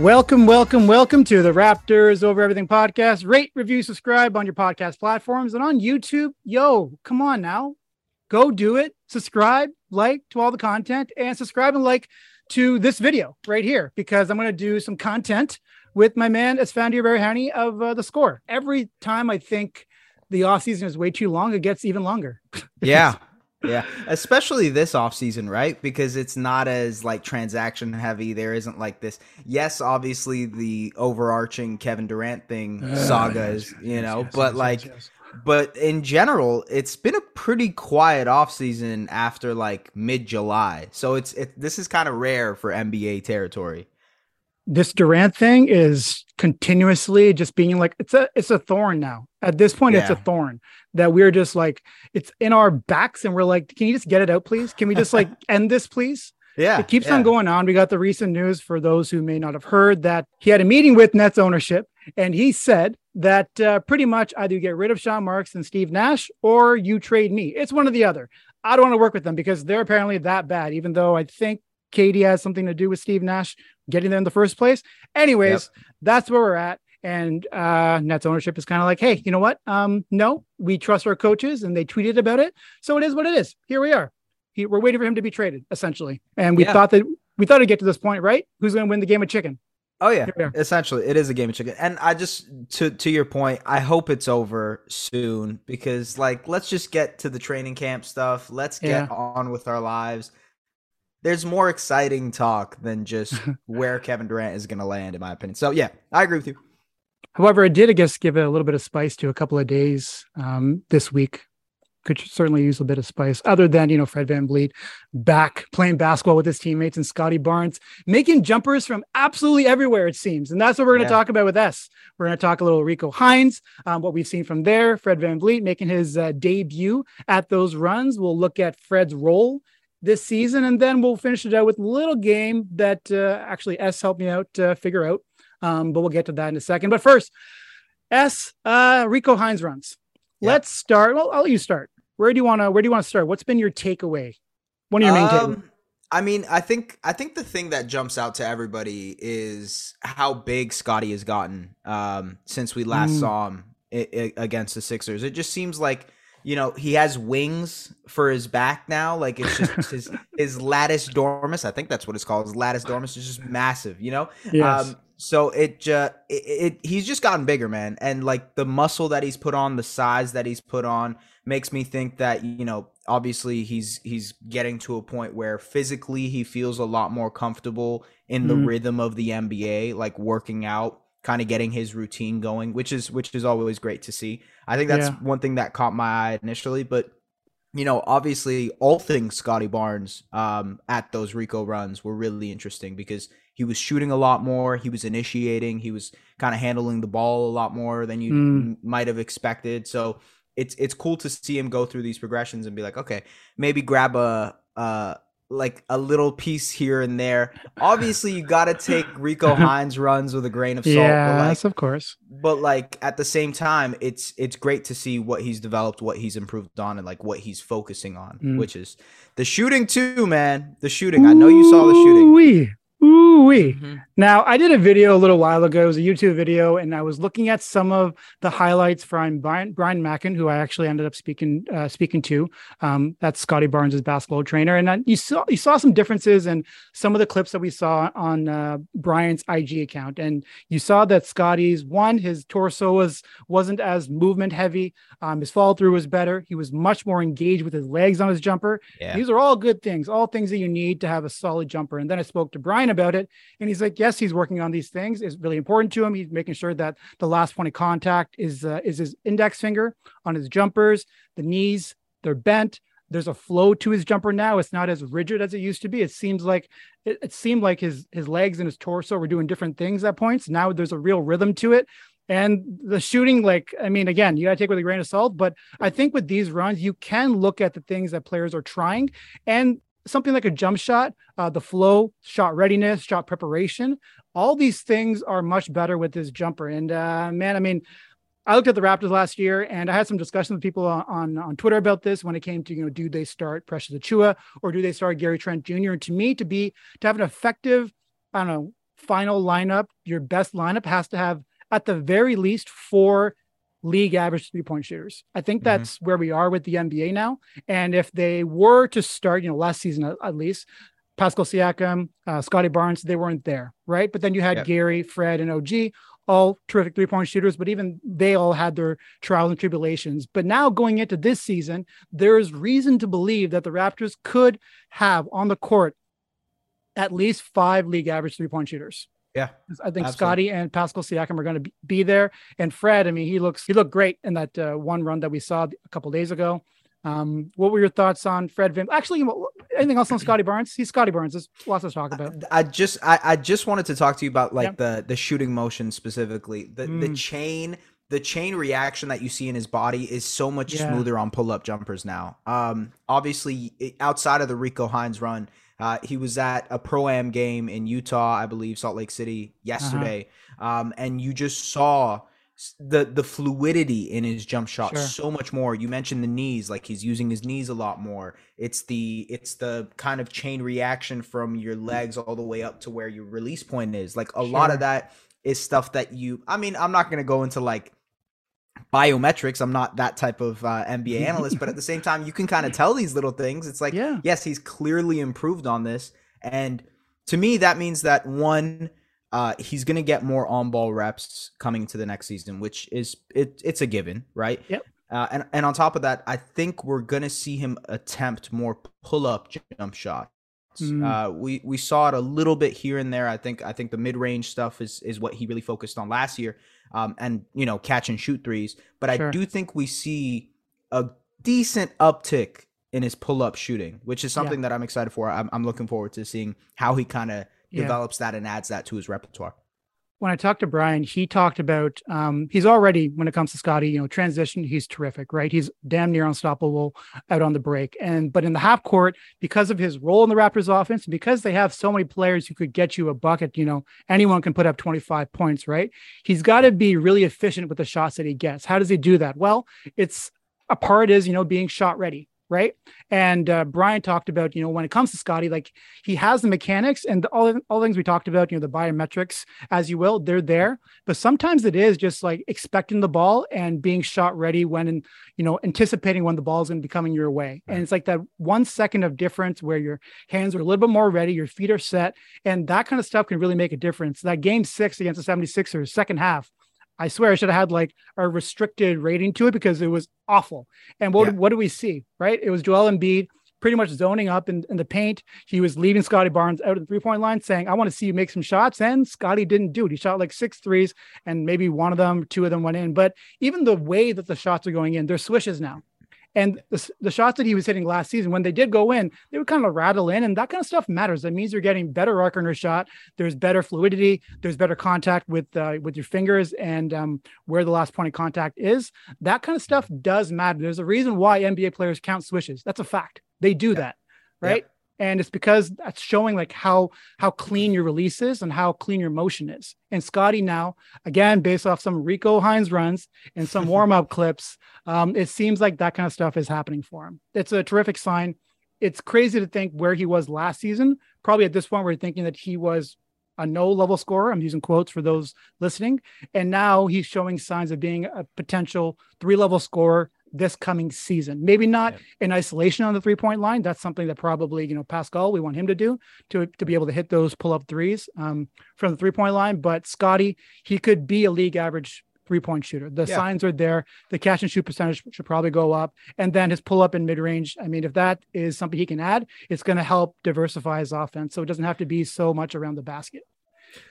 Welcome, welcome, welcome to the Raptors Over Everything podcast. Rate, review, subscribe on your podcast platforms and on YouTube. Yo, come on now. Go do it. Subscribe, like to all the content, and subscribe and like to this video right here because I'm going to do some content with my man Esfandiar Baraheni of uh, The Score. Every time I think the off season is way too long, it gets even longer. Yeah. Yeah. Especially this offseason, right? Because it's not as like transaction heavy. There isn't like this. Yes, obviously the overarching Kevin Durant thing Uh, saga is, you know, but like but in general, it's been a pretty quiet offseason after like mid July. So it's it, this is kind of rare for NBA territory. This Durant thing is continuously just being like it's a it's a thorn now. At this point, it's a thorn that we're just like it's in our backs, and we're like, can you just get it out, please? Can we just like end this, please? Yeah. it keeps yeah. on going on. We got the recent news for those who may not have heard that he had a meeting with Nets ownership, and he said that uh, pretty much either you get rid of Sean Marks and Steve Nash, or you trade me. It's one or the other. I don't want to work with them because they're apparently that bad. Even though I think Katie has something to do with Steve Nash getting there in the first place. Anyways, that's where we're at. And uh, Nets ownership is kind of like, hey, you know what? Um, no, we trust our coaches, and they tweeted about it, so it is what it is. Here we are. He, we're waiting for him to be traded, essentially. And we Yeah. thought that we thought it'd get to this point, right? Who's going to win the game of chicken? Oh yeah, Here we are. essentially, it is a game of chicken. And I just to to your point, I hope it's over soon because like let's just get to the training camp stuff. Let's get Yeah. on with our lives. There's more exciting talk than just where Kevin Durant is going to land, in my opinion. So yeah, I agree with you. However, it did, I guess, give it a little bit of spice to a couple of days um, this week. Could certainly use a bit of spice, other than you know Fred VanVleet back playing basketball with his teammates and Scottie Barnes making jumpers from absolutely everywhere it seems, and that's what we're going to Yeah. talk about with S. We're going to talk a little Rico Hines, um, what we've seen from there. Fred VanVleet making his uh, debut at those runs. We'll look at Fred's role this season, and then we'll finish it out with a little game that uh, actually S helped me out uh, figure out. Um, but we'll get to that in a second. But first, S uh, Rico Hines runs. Let's start. Well, I'll let you start. Where do you want to? Where do you want to start? What's been your takeaway? One of your main takeaways. Um, I mean, I think I think the thing that jumps out to everybody is how big Scottie has gotten um, since we last Mm. saw him i- i- against the Sixers. It just seems like you know he has wings for his back now. Like it's just his his latus dormus. I think that's what it's called. His latus dormus is just massive. You know. Yes. Um, so it, uh, it it he's just gotten bigger, man, and like the muscle that he's put on, the size that he's put on, makes me think that you know obviously he's he's getting to a point where physically he feels a lot more comfortable in the Mhm. rhythm of the NBA, like working out, kind of getting his routine going, which is which is always great to see. I think that's Yeah. one thing that caught my eye initially, but you know, obviously all things Scottie Barnes um, at those Rico runs were really interesting because he was shooting a lot more, he was initiating, he was kind of handling the ball a lot more than you Mm. might have expected. So it's it's cool to see him go through these progressions and be like, okay, maybe grab a uh like a little piece here and there. Obviously, you got to take Rico Hines runs with a grain of salt. but like, of course. but like at the same time it's it's great to see what he's developed what he's improved on and like what he's focusing on Mm. which is the shooting too man the shooting i know you saw the shooting Ooh-wee. Ooh-wee. Mhm. Now, I did a video a little while ago. It was a YouTube video, and I was looking at some of the highlights from Brian, Brian Mackin, who I actually ended up speaking uh, speaking to. Um, that's Scottie Barnes' basketball trainer, and I, you saw you saw some differences in some of the clips that we saw on uh, Brian's IG account, and you saw that Scottie's one, his torso was wasn't as movement heavy. Um, his fall through was better. He was much more engaged with his legs on his jumper. yeah These are all good things, all things that you need to have a solid jumper. And then I spoke to Brian About it, and he's like, yes, he's working on these things. It's really important to him. He's making sure that the last point of contact is uh, is his index finger on his jumpers, the knees, they're bent. There's a flow to his jumper now. It's not as rigid as it used to be. It seems like it, it seemed like his his legs and his torso were doing different things at points. Now there's a real rhythm to it. And the shooting, like, I mean, again, you got to take with a grain of salt. But I think with these runs, you can look at the things that players are trying and something like a jump shot, uh, the flow, shot readiness, shot preparation. All these things are much better with this jumper. And uh, man, I mean, I looked at the Raptors last year, and I had some discussions with people on, on, on Twitter about this when it came to you know do they start Precious Achiuwa or do they start Gary Trent Jr. And to me, to be to have an effective, I don't know, final lineup, your best lineup has to have at the very least four league average three point shooters. I think mm-hmm. that's mm-hmm. where we are with the NBA now. And if they were to start, you know, last season at, at least, Pascal Siakam, uh, Scottie Barnes, they weren't there, right? But then you had yep. Gary, Fred, and OG, all terrific three point shooters, but even they all had their trials and tribulations. But now going into this season, there is reason to believe that the Raptors could have on the court at least five league average three point shooters. Yeah, I think absolutely. Scottie and Pascal Siakam are going to be there, and Fred. I mean, he looks he looked great in that uh, one run that we saw a couple days ago. Um, what were your thoughts on Fred Vim? Actually, anything else on Scottie Barnes? He's Scottie Barnes. There's lots to talk about. I, I just I, I, just wanted to talk to you about like the the shooting motion specifically. The mm. the chain the chain reaction that you see in his body is so much yeah. smoother on pull up jumpers now. Um, obviously outside of the Rico Hines run, uh, he was at a pro am game in Utah, I believe, Salt Lake City yesterday, uh-huh. um, and you just saw the the fluidity in his jump shot sure. so much more. You mentioned the knees, like he's using his knees a lot more. It's the it's the kind of chain reaction from your legs all the way up to where your release point is. Like a sure. lot of that is stuff that you. I mean, I'm not gonna go into like biometrics. I'm not that type of uh, NBA analyst, but at the same time, you can kind of tell these little things. It's like, yeah. yes, he's clearly improved on this, and to me, that means that one, uh, he's going to get more on ball reps coming to the next season, which is it, it's a given, right? Yep. Uh, and and on top of that, I think we're going to see him attempt more pull up jump shots. Mm. Uh, we we saw it a little bit here and there. I think I think the mid range stuff is is what he really focused on last year um, and you know catch and shoot threes. But sure. I do think we see a decent uptick in his pull up shooting, which is something yeah. that I'm excited for. I'm, I'm looking forward to seeing how he kind of yeah. develops that and adds that to his repertoire when I talked to Brian, he talked about um, he's already when it comes to Scottie, you know, transition, he's terrific, right? He's damn near unstoppable out on the break. And but in the half court, because of his role in the Raptors offense, because they have so many players who could get you a bucket, you know, anyone can put up 25 points, right? He's got to be really efficient with the shots that he gets. How does he do that? Well, it's a part is, you know, being shot ready right? And uh, Brian talked about, you know, when it comes to Scottie, like he has the mechanics and all all the things we talked about, you know, the biometrics, as you will, they're there. But sometimes it is just like expecting the ball and being shot ready when, you know, anticipating when the ball is going to be coming your way. And it's like that one second of difference where your hands are a little bit more ready, your feet are set, and that kind of stuff can really make a difference. That game six against the 76ers, second half, I swear I should have had like a restricted rating to it because it was awful. And what, yeah. what do we see? Right? It was Joel Embiid pretty much zoning up in, in the paint. He was leaving Scottie Barnes out of the three point line saying, I want to see you make some shots. And Scottie didn't do it. He shot like six threes and maybe one of them, two of them went in. But even the way that the shots are going in, they're swishes now. And the, the shots that he was hitting last season, when they did go in, they would kind of rattle in, and that kind of stuff matters. That means you're getting better arc on your shot. There's better fluidity. There's better contact with uh, with your fingers and um, where the last point of contact is. That kind of stuff does matter. There's a reason why NBA players count swishes. That's a fact. They do yeah. that, right? Yeah and it's because that's showing like how how clean your release is and how clean your motion is. And scottie now, again, based off some Rico Hines runs and some warm up clips, um, it seems like that kind of stuff is happening for him. It's a terrific sign. It's crazy to think where he was last season. Probably at this point, we're thinking that he was a no level scorer. I'm using quotes for those listening. And now he's showing signs of being a potential three level scorer this coming season. Maybe not yeah. in isolation on the three point line. That's something that probably, you know, Pascal, we want him to do to, to be able to hit those pull up threes um, from the three point line. But Scottie, he could be a league average three point shooter. The Yeah. signs are there. The catch and shoot percentage should probably go up. And then his pull up in mid range. I mean, if that is something he can add, it's going to help diversify his offense. So it doesn't have to be so much around the basket.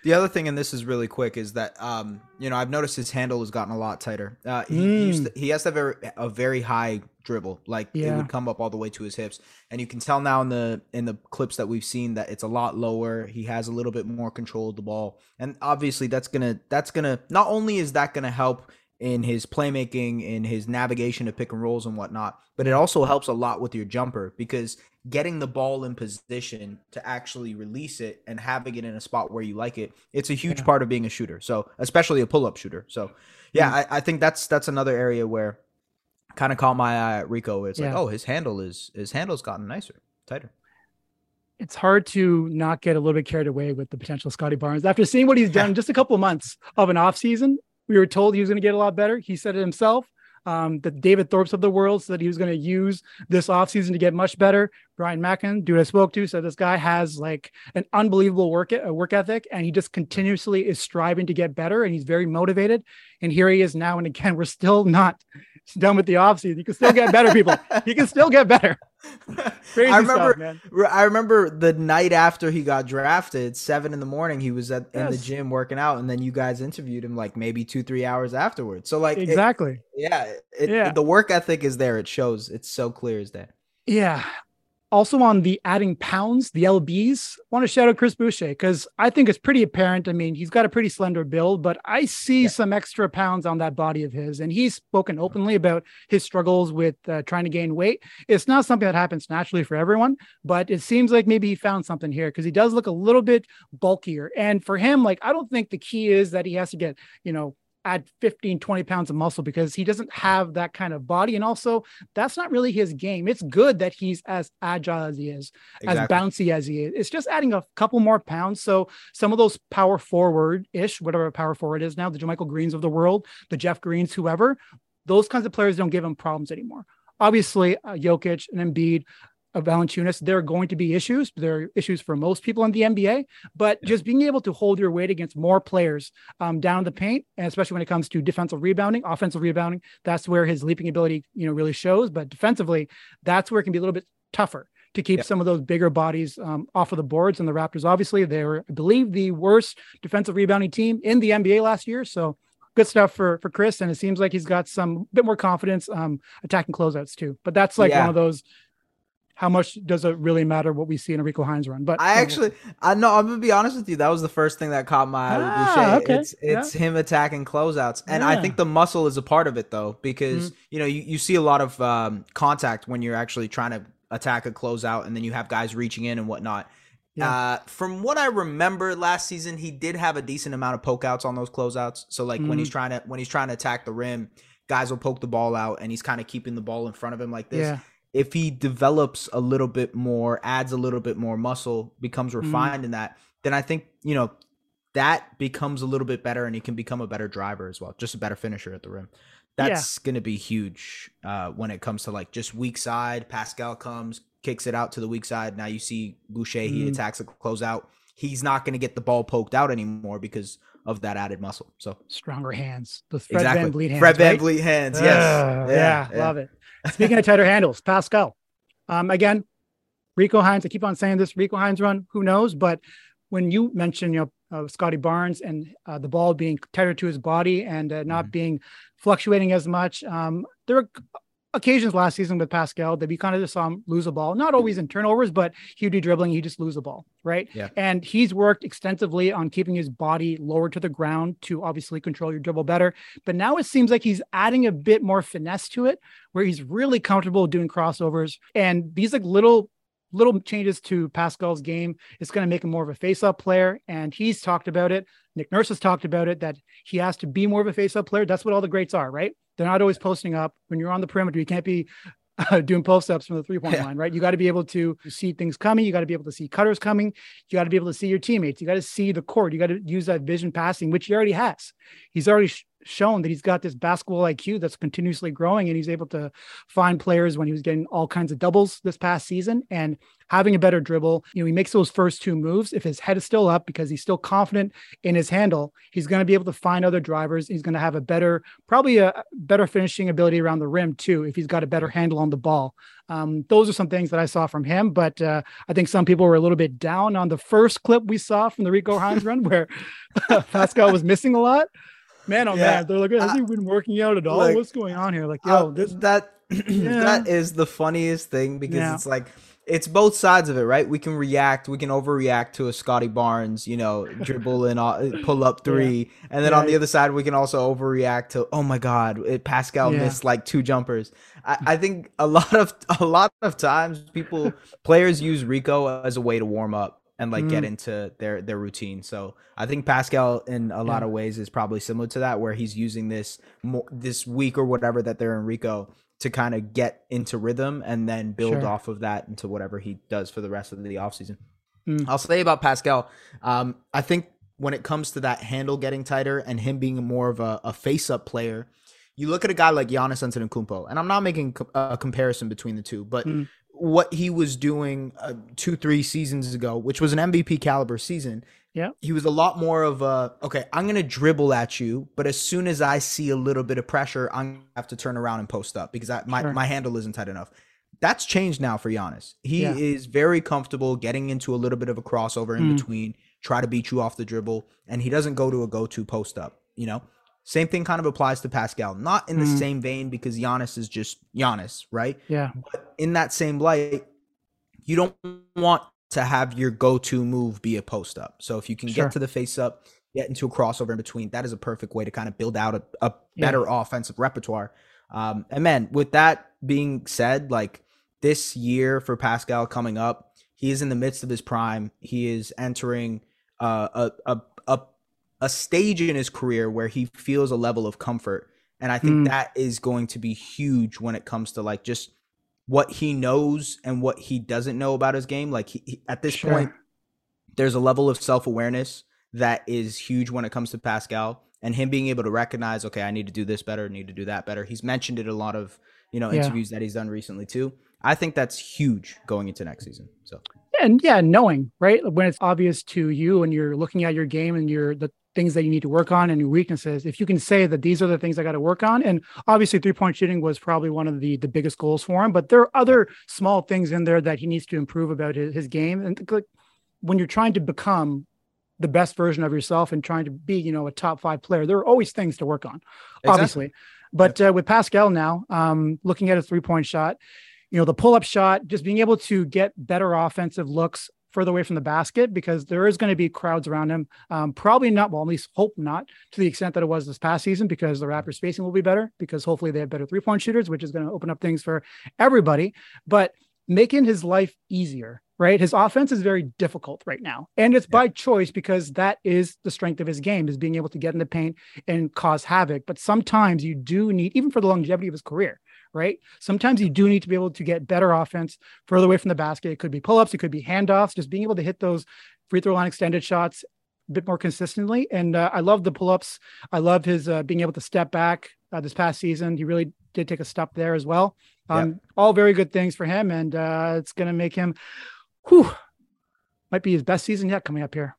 The other thing, and this is really quick, is that um, you know I've noticed his handle has gotten a lot tighter. Uh, he, he used to, he has to have a, a very high dribble, like it would come up all the way to his hips, and you can tell now in the in the clips that we've seen that it's a lot lower. He has a little bit more control of the ball, and obviously that's gonna that's gonna not only is that gonna help in his playmaking, in his navigation of pick and rolls and whatnot, but it also helps a lot with your jumper because getting the ball in position to actually release it and having it in a spot where you like it, it's a huge Yeah. part of being a shooter. So especially a pull up shooter. So yeah, I, I think that's that's another area where kind of caught my eye at Rico. It's like, oh, his handle is his handle's gotten nicer, tighter. it's hard to not get a little bit carried away with the potential Scottie Barnes. After seeing what he's done just a couple of months of an offseason, we were told he was going to get a lot better. He said it himself. Um, the David Thorpes of the world said he was going to use this offseason to get much better. Brian Mackin, dude I spoke to, said this guy has like an unbelievable work, uh, work ethic and he just continuously is striving to get better and he's very motivated. And here he is now. And again, we're still not done with the offseason. You can still get better, people. You can still get better. Crazy I remember, stuff. I remember the night after he got drafted, seven in the morning, he was at in the gym working out, and then you guys interviewed him like maybe two, three hours afterwards. So like, it- Exactly. yeah, it, Yeah. the work ethic is there. It shows. It's so clear as day. Yeah. Also on the adding pounds, the LBs, I want to shout out Chris Boucher because I think it's pretty apparent. I mean, he's got a pretty slender build, but I see Yeah. some extra pounds on that body of his. And he's spoken openly about his struggles with uh, trying to gain weight. It's not something that happens naturally for everyone, but it seems like maybe he found something here because he does look a little bit bulkier. And for him, like, I don't think the key is that he has to get, you know, add 15 20 pounds of muscle because he doesn't have that kind of body. And also that's not really his game. It's good that he's as agile as he is as bouncy as he is. It's just adding a couple more pounds. So some of those power forward ish whatever power forward is now the JaMychal Greens of the world the Jeff Greens whoever those kinds of players don't give him problems anymore. Obviously uh, Jokic and Embiid of Valanciunas, there are going to be issues. There are issues for most people in the NBA, but just being able to hold your weight against more players um, down the paint, and especially when it comes to defensive rebounding, offensive rebounding, that's where his leaping ability, you know, really shows. But defensively, that's where it can be a little bit tougher to keep Yeah. some of those bigger bodies um, off of the boards. And the Raptors, obviously, they were, I believe, the worst defensive rebounding team in the NBA last year. So good stuff for for Chris, and it seems like he's got some bit more confidence um, attacking closeouts too. But that's like Yeah. one of those. How much does it really matter what we see in a Rico Hines run? But I actually, I know. I'm gonna be honest with you. That was the first thing that caught my eye Ah, okay. It's it's him attacking closeouts, and I think the muscle is a part of it though, because you know you, you see a lot of um, contact when you're actually trying to attack a closeout, and then you have guys reaching in and whatnot. Yeah. Uh, from what I remember last season, he did have a decent amount of pokeouts on those closeouts. So like when Mhm. he's trying to when he's trying to attack the rim, guys will poke the ball out, and he's kind of keeping the ball in front of him like this yeah, if he develops a little bit more, adds a little bit more muscle, becomes Mm-hmm. refined in that, then I think, you know, that becomes a little bit better and he can become a better driver as well, just a better finisher at the rim. That's going to be huge uh, when it comes to like just weak side. Pascal comes, kicks it out to the weak side. Now you see Boucher, he Mm. attacks a closeout. He's not going to get the ball poked out anymore because of that added muscle. So stronger hands. The Fred exactly. VanVleet hands. Fred Van right? Hands. Yes. Uh, yeah, love it. Speaking of tighter handles, Pascal. Um, again, Rico Hines. I keep on saying this Rico Hines run. Who knows? But when you mentioned you know, uh, Scottie Barnes and uh, the ball being tighter to his body and uh, not Mhm. being fluctuating as much, um, there were occasions last season with Pascal that we kind of just saw him lose a ball. Not always in turnovers, but he'd be dribbling, he'd just lose a ball, right? Yeah. And he's worked extensively on keeping his body lower to the ground to obviously control your dribble better. But now it seems like he's adding a bit more finesse to it, where he's really comfortable doing crossovers and these like little little changes to Pascal's game. It's going to make him more of a face-up player, and he's talked about it. Nick Nurse has talked about it that he has to be more of a face-up player. That's what all the greats are, right? They're not always posting up. When you're on the perimeter, you can't be uh, doing post-ups from the three-point Yeah. line, right? You got to be able to see things coming. You got to be able to see cutters coming. You got to be able to see your teammates. You got to see the court. You got to use that vision passing, which he already has. He's already shown that he's got this basketball IQ that's continuously growing and he's able to find players when he was getting all kinds of doubles this past season and having a better dribble. You know, he makes those first two moves. If his head is still up because he's still confident in his handle, he's going to be able to find other drivers. He's going to have a better, probably a better finishing ability around the rim too, if he's got a better handle on the ball. Um, those are some things that I saw from him, but uh, I think some people were a little bit down on the first clip we saw from the Rico Hines run where Pascal was missing a lot. Man, oh yeah. man, they're like, has he been working out at all? Like, What's going on here? Like, yo, uh, this that yeah. that is the funniest thing because yeah. it's like it's both sides of it, right? We can react, we can overreact to a Scottie Barnes, you know, dribble and uh, pull up three, yeah. and then on the other side, we can also overreact to, oh my God, it, Pascal yeah. missed like two jumpers. I, I, think a lot of a lot of times people players use Rico as a way to warm up and like mm. get into their their routine. So I think Pascal in a lot of ways is probably similar to that, where he's using this this week or whatever that they're in Rico to kind of get into rhythm and then build sure. off of that into whatever he does for the rest of the offseason. Mm. I'll say about Pascal, um, I think when it comes to that handle getting tighter and him being more of a, a face up player, you look at a guy like Giannis Antetokounmpo, and I'm not making a comparison between the two, but mm. What he was doing uh, two, three seasons ago, which was an MVP caliber season, yeah. He was a lot more of a, okay, I'm going to dribble at you, but as soon as I see a little bit of pressure, I'm going to have to turn around and post up because I, my, sure. my handle isn't tight enough. That's changed now for Giannis. He yeah. is very comfortable getting into a little bit of a crossover in mm. between, try to beat you off the dribble, and he doesn't go to a go to post up, you know? Same thing kind of applies to Pascal. Not in the mm. same vein because Giannis is just Giannis, right? Yeah. But in that same light, you don't want to have your go-to move be a post up. So if you can sure. get to the face up, get into a crossover in between, that is a perfect way to kind of build out a, a better yeah. offensive repertoire. Um, and man, with that being said, like this year for Pascal coming up, he is in the midst of his prime. He is entering uh, a, a a stage in his career where he feels a level of comfort, and I think mm. that is going to be huge when it comes to like just what he knows and what he doesn't know about his game. Like he, he, at this sure. point, there's a level of self awareness that is huge when it comes to Pascal and him being able to recognize, okay, I need to do this better, need to do that better. He's mentioned it a lot of you know interviews yeah. that he's done recently too. I think that's huge going into next season. So and yeah, knowing right when it's obvious to you and you're looking at your game and you're the things that you need to work on and your weaknesses. If you can say that these are the things i got to work on and obviously three point shooting was probably one of the the biggest goals for him but there are other small things in there that he needs to improve about his, his game. And like when you're trying to become the best version of yourself and trying to be you know a top five player there are always things to work on exactly. obviously. But uh, with pascal now um, looking at a three point shot you know the pull up shot just being able to get better offensive looks further away from the basket because there is going to be crowds around him. Um, probably not, well, at least hope not to the extent that it was this past season because the Raptors spacing will be better because hopefully they have better three point shooters, which is going to open up things for everybody. But making his life easier, right? His offense is very difficult right now. And it's yeah. by choice because that is the strength of his game is being able to get in the paint and cause havoc. But sometimes you do need, even for the longevity of his career, right? Sometimes you do need to be able to get better offense further away from the basket. It could be pull ups, it could be handoffs, just being able to hit those free throw line extended shots a bit more consistently. And uh, I love the pull ups. I love his uh, being able to step back uh, this past season. He really did take a step there as well. Um, yep. All very good things for him. And uh, it's going to make him, whew, might be his best season yet coming up here.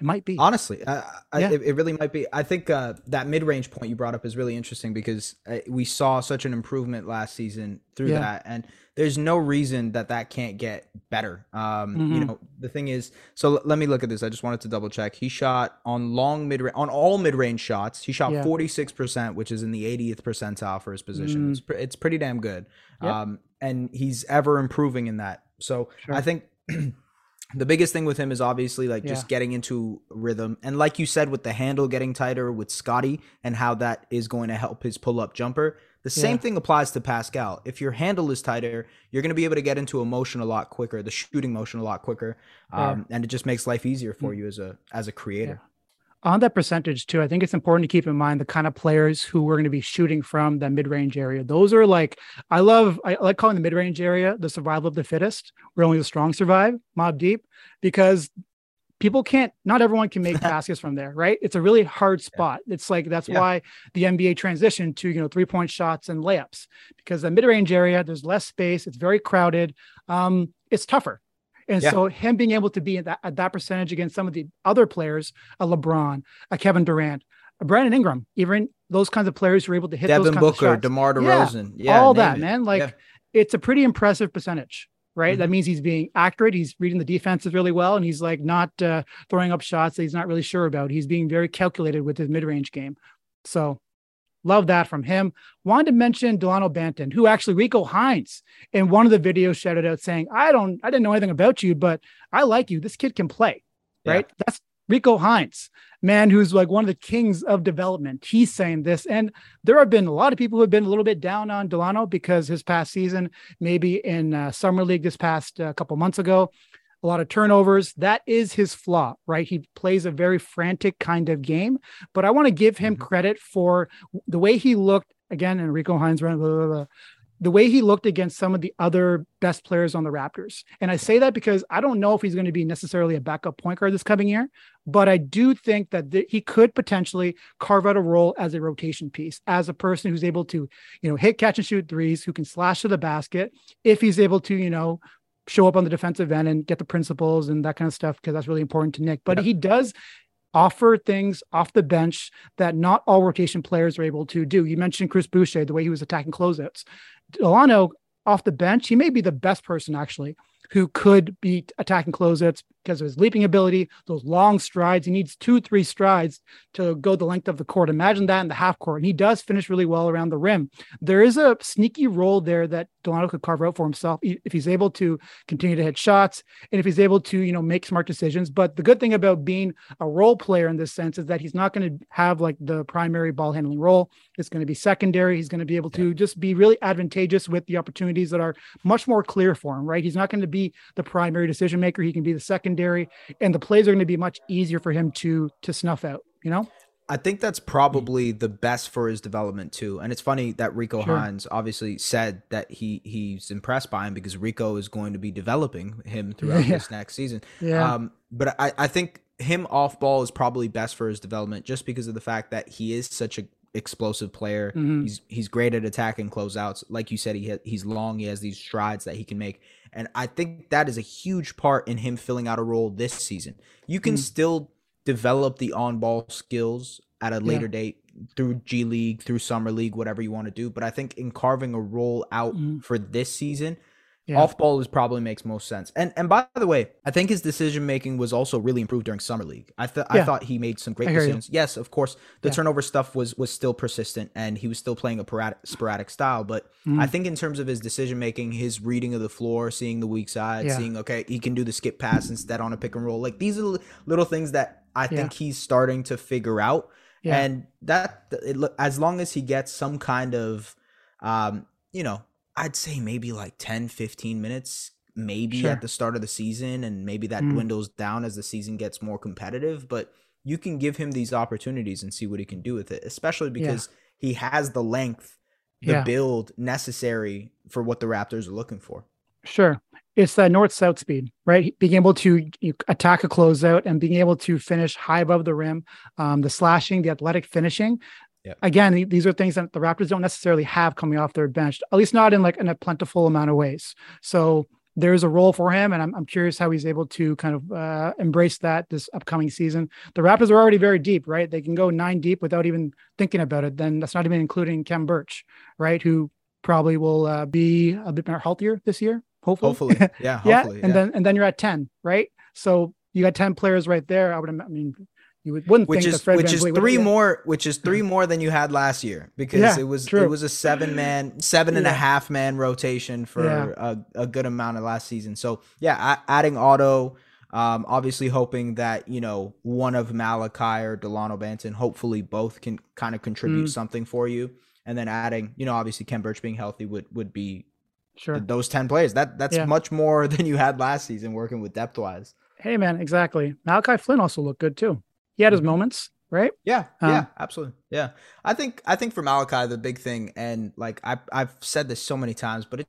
It might be. Honestly, uh, yeah. I, it, really might be. I think uh, that mid range point you brought up is really interesting because uh, we saw such an improvement last season through yeah. that. And there's no reason that that can't get better. Um, mm-hmm. You know, the thing is, so l- let me look at this. I just wanted to double check. He shot on long mid range, on all mid range shots. He shot 46%, which is in the 80th percentile for his position. Mm. It's, pr- it's pretty damn good. Yep. Um, and he's ever improving in that. So sure. I think. the biggest thing with him is obviously like yeah. just getting into rhythm and like you said with the handle getting tighter with Scottie and how that is going to help his pull up jumper the same yeah. thing applies to Pascal if your handle is tighter you're going to be able to get into a motion a lot quicker the shooting motion a lot quicker um, yeah. and it just makes life easier for mm. you as a as a creator on that percentage too, I think it's important to keep in mind the kind of players who we're going to be shooting from the mid-range area. Those are like I love I like calling the mid-range area the survival of the fittest, where only the strong survive, Mobb Deep, because people can't not everyone can make baskets from there right it's a really hard spot yeah. it's like that's yeah. why the nba transitioned to you know three point shots and layups because the mid-range area there's less space it's very crowded um, it's tougher and yeah. so him being able to be at that, at that percentage against some of the other players a lebron a kevin durant a brandon ingram even those kinds of players who are able to hit Devin those kinds Booker, of shots. DeMar DeRozan, yeah, all that, it. man. Like it's a pretty impressive percentage right? Mm-hmm. That means he's being accurate. He's reading the defenses really well, and he's like not uh, throwing up shots that he's not really sure about. He's being very calculated with his mid-range game. So love that from him. Wanted to mention Delano Banton, who actually Rico Hines in one of the videos shouted out saying, "I don't, I didn't know anything about you, but I like you. This kid can play." Right? That's Rico Hines, man who's like one of the kings of development. He's saying this. And there have been a lot of people who have been a little bit down on Delano because his past season, maybe in uh, Summer League this past uh, couple months ago, a lot of turnovers. That is his flaw, right? He plays a very frantic kind of game. But I want to give him mm-hmm. credit for the way he looked again, Enrico Hines, blah, blah, blah, the way he looked against some of the other best players on the Raptors. And I say that because I don't know if he's going to be necessarily a backup point guard this coming year, but I do think that th- he could potentially carve out a role as a rotation piece, as a person who's able to, you know, hit, catch, and shoot threes, who can slash to the basket if he's able to, you know, show up on the defensive end and get the principles and that kind of stuff because that's really important to Nick. But he does offer things off the bench that not all rotation players are able to do. You mentioned Chris Boucher, the way he was attacking closeouts. Delano off the bench, he may be the best person actually who could be attacking closeouts because of his leaping ability, those long strides. He needs two, three strides to go the length of the court. Imagine that in the half court. And he does finish really well around the rim. There is a sneaky role there that Delano could carve out for himself if he's able to continue to hit shots and if he's able to, you know, make smart decisions. But the good thing about being a role player in this sense is that he's not going to have like the primary ball handling role. It's going to be secondary. He's going to be able to just be really advantageous with the opportunities that are much more clear for him, right? He's not going to be the primary decision maker. He can be the secondary and the plays are going to be much easier for him to to snuff out, you know? I think that's probably the best for his development too. And it's funny that Rico sure. Hines obviously said that he he's impressed by him because Rico is going to be developing him throughout yeah. this next season. Yeah. Um, but I, I think him off ball is probably best for his development just because of the fact that he is such a explosive player. Mm-hmm. He's he's great at attacking closeouts. Like you said, he ha- he's long. He has these strides that he can make, and I think that is a huge part in him filling out a role this season. You can mm-hmm. still develop the on ball skills at a later yeah. date through G League, through Summer League, whatever you want to do. But I think in carving a role out mm. for this season, yeah. off ball is probably makes most sense. And and by the way, I think his decision making was also really improved during Summer League. I thought yeah. I thought he made some great decisions. You. Yes, of course, the turnover stuff was was still persistent, and he was still playing a sporadic, sporadic style. But mm. I think in terms of his decision making, his reading of the floor, seeing the weak side, seeing okay, he can do the skip pass instead on a pick and roll. Like these are little things that I think he's starting to figure out. Yeah. And that it, as long as he gets some kind of um, you know, I'd say maybe like 10, 15 minutes maybe sure. at the start of the season and maybe that mm. dwindles down as the season gets more competitive, but you can give him these opportunities and see what he can do with it, especially because yeah. he has the length, the yeah. build necessary for what the Raptors are looking for. Sure it's that north south speed, right? Being able to attack a closeout and being able to finish high above the rim, um, the slashing, the athletic finishing. Yep. Again, these are things that the Raptors don't necessarily have coming off their bench, at least not in like in a plentiful amount of ways. So there's a role for him, and I'm, I'm curious how he's able to kind of uh, embrace that this upcoming season. The Raptors are already very deep, right? They can go nine deep without even thinking about it. Then that's not even including Khem Birch, right? Who probably will uh, be a bit more healthier this year hopefully. Hopefully. Yeah. yeah. And yeah. then and then you're at 10, right? So you got 10 players right there. I would I mean you wouldn't which think is which is three more which is three more than you had last year because yeah, it was true. it was a seven man seven and a half man rotation for yeah. a, a good amount of last season so yeah adding Otto, um, obviously hoping that you know one of Malachi or Delano Banton hopefully both can kind of contribute mm. something for you and then adding you know obviously Khem Birch being healthy would would be Sure. Those 10 players. That that's yeah. much more than you had last season working with depth wise. Hey man, exactly. Malachi Flynn also looked good too. He had his mm-hmm. moments, right? Yeah, um, yeah, absolutely. Yeah. I think I think for Malachi the big thing and like I I've said this so many times, but it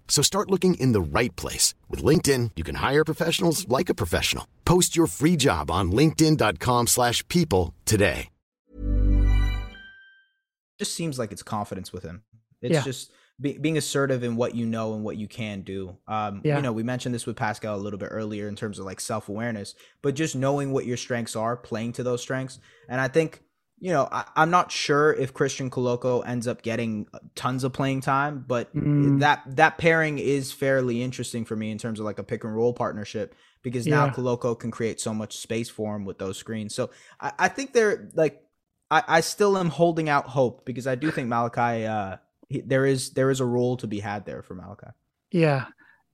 So start looking in the right place. With LinkedIn, you can hire professionals like a professional. Post your free job on linkedin.com slash people today. Just seems like it's confidence with him. It's Yeah. just be, being assertive in what you know and what you can do. Um, Yeah. You know, we mentioned this with Pascal a little bit earlier in terms of like self awareness, but just knowing what your strengths are, playing to those strengths. And I think, you know, I, I'm not sure if Christian Koloko ends up getting tons of playing time, but Mm. that that pairing is fairly interesting for me in terms of like a pick and roll partnership because now Yeah. Coloco can create so much space for him with those screens. So I, I think they're like I, I still am holding out hope because I do think Malachi uh he, there is there is a role to be had there for Malachi. Yeah.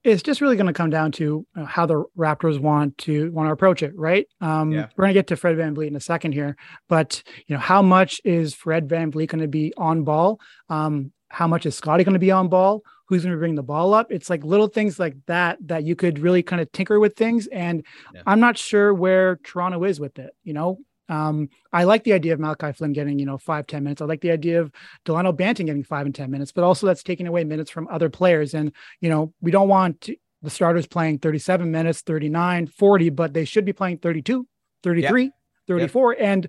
It's just really going to come down to uh, how the Raptors want to want to approach it, right? Um, Yeah. We're going to get to Fred VanVleet in a second here, but you know, how much is Fred VanVleet going to be on ball? Um, how much is Scottie going to be on ball? Who's going to bring the ball up? It's like little things like that that you could really kind of tinker with things. And Yeah. I'm not sure where Toronto is with it. You know, um, I like the idea of Malachi Flynn getting, you know, five ten minutes. I like the idea of Delano Banton getting five and 10 minutes, but also that's taking away minutes from other players. And, you know, we don't want to, the starters playing 37 minutes, 39, 40, but they should be playing 32, 33, 34. And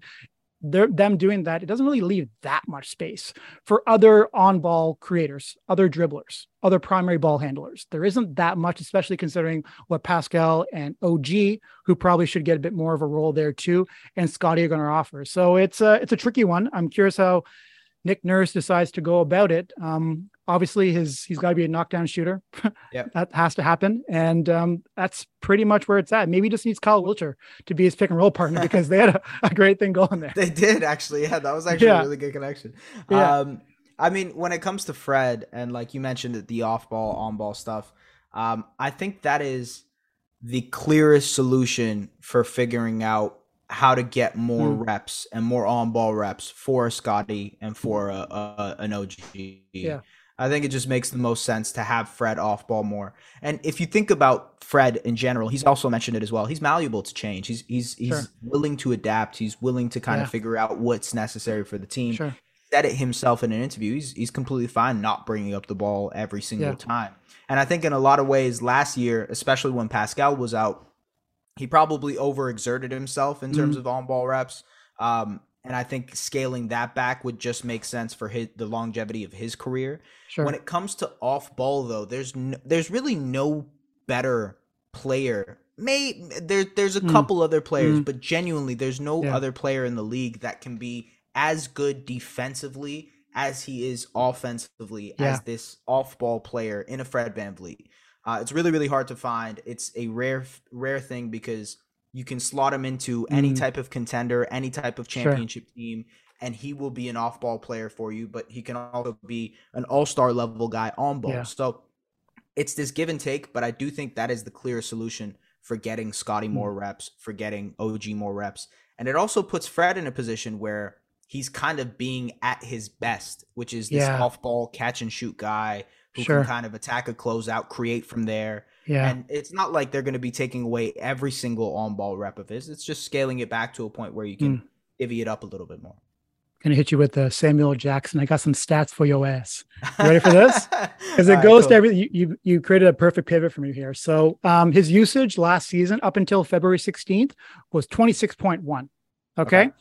them doing that. It doesn't really leave that much space for other on ball creators, other dribblers, other primary ball handlers. There isn't that much, especially considering what Pascal and OG, who probably should get a bit more of a role there too, and Scottie are going to offer. So it's a, it's a tricky one. I'm curious how Nick Nurse decides to go about it. Um, obviously, his he's got to be a knockdown shooter. Yep. that has to happen, and um, that's pretty much where it's at. Maybe he just needs Kyle Wilcher to be his pick and roll partner because they had a, a great thing going there. They did actually. Yeah, that was actually Yeah. a really good connection. Yeah. Um, I mean, when it comes to Fred and like you mentioned it, the off ball, on ball stuff, um, I think that is the clearest solution for figuring out how to get more Mm. reps and more on ball reps for a Scottie and for a, a, an OG. Yeah. I think it just makes the most sense to have Fred off ball more. And if you think about Fred in general, he's also mentioned it as well. He's malleable to change. He's he's he's Sure. willing to adapt. He's willing to kind Yeah. of figure out what's necessary for the team. Sure. Said it himself in an interview. He's he's completely fine not bringing up the ball every single Yeah. time. And I think in a lot of ways last year, especially when Pascal was out, he probably overexerted himself in Mm-hmm. terms of on ball reps. Um, and I think scaling that back would just make sense for his the longevity of his career. Sure. When it comes to off ball, though, there's no, there's really no better player. May there there's a Mm. couple other players, Mm. but genuinely, there's no Yeah. other player in the league that can be as good defensively as he is offensively Yeah. as this off ball player in a Fred VanVleet. Uh, it's really really hard to find. It's a rare rare thing because you can slot him into any Mm. type of contender, any type of Sure. championship team, and he will be an off ball player for you, but he can also be an all star level guy on ball. Yeah. So it's this give and take, but I do think that is the clear solution for getting Scottie Hmm. more reps, for getting OG more reps. And it also puts Fred in a position where he's kind of being at his best, which is this Yeah. off ball catch and shoot guy who Sure. can kind of attack a closeout, create from there. yeah. And it's not like they're going to be taking away every single on ball rep of his. It's just scaling it back to a point where you can divvy it up a little bit more. Gonna hit you with the Samuel Jackson. I got some stats for your ass. You ready for this? Because it goes cool. to everything. You, you, you created a perfect pivot for me here. So um, his usage last season up until February 16th was 26.1. Okay? okay.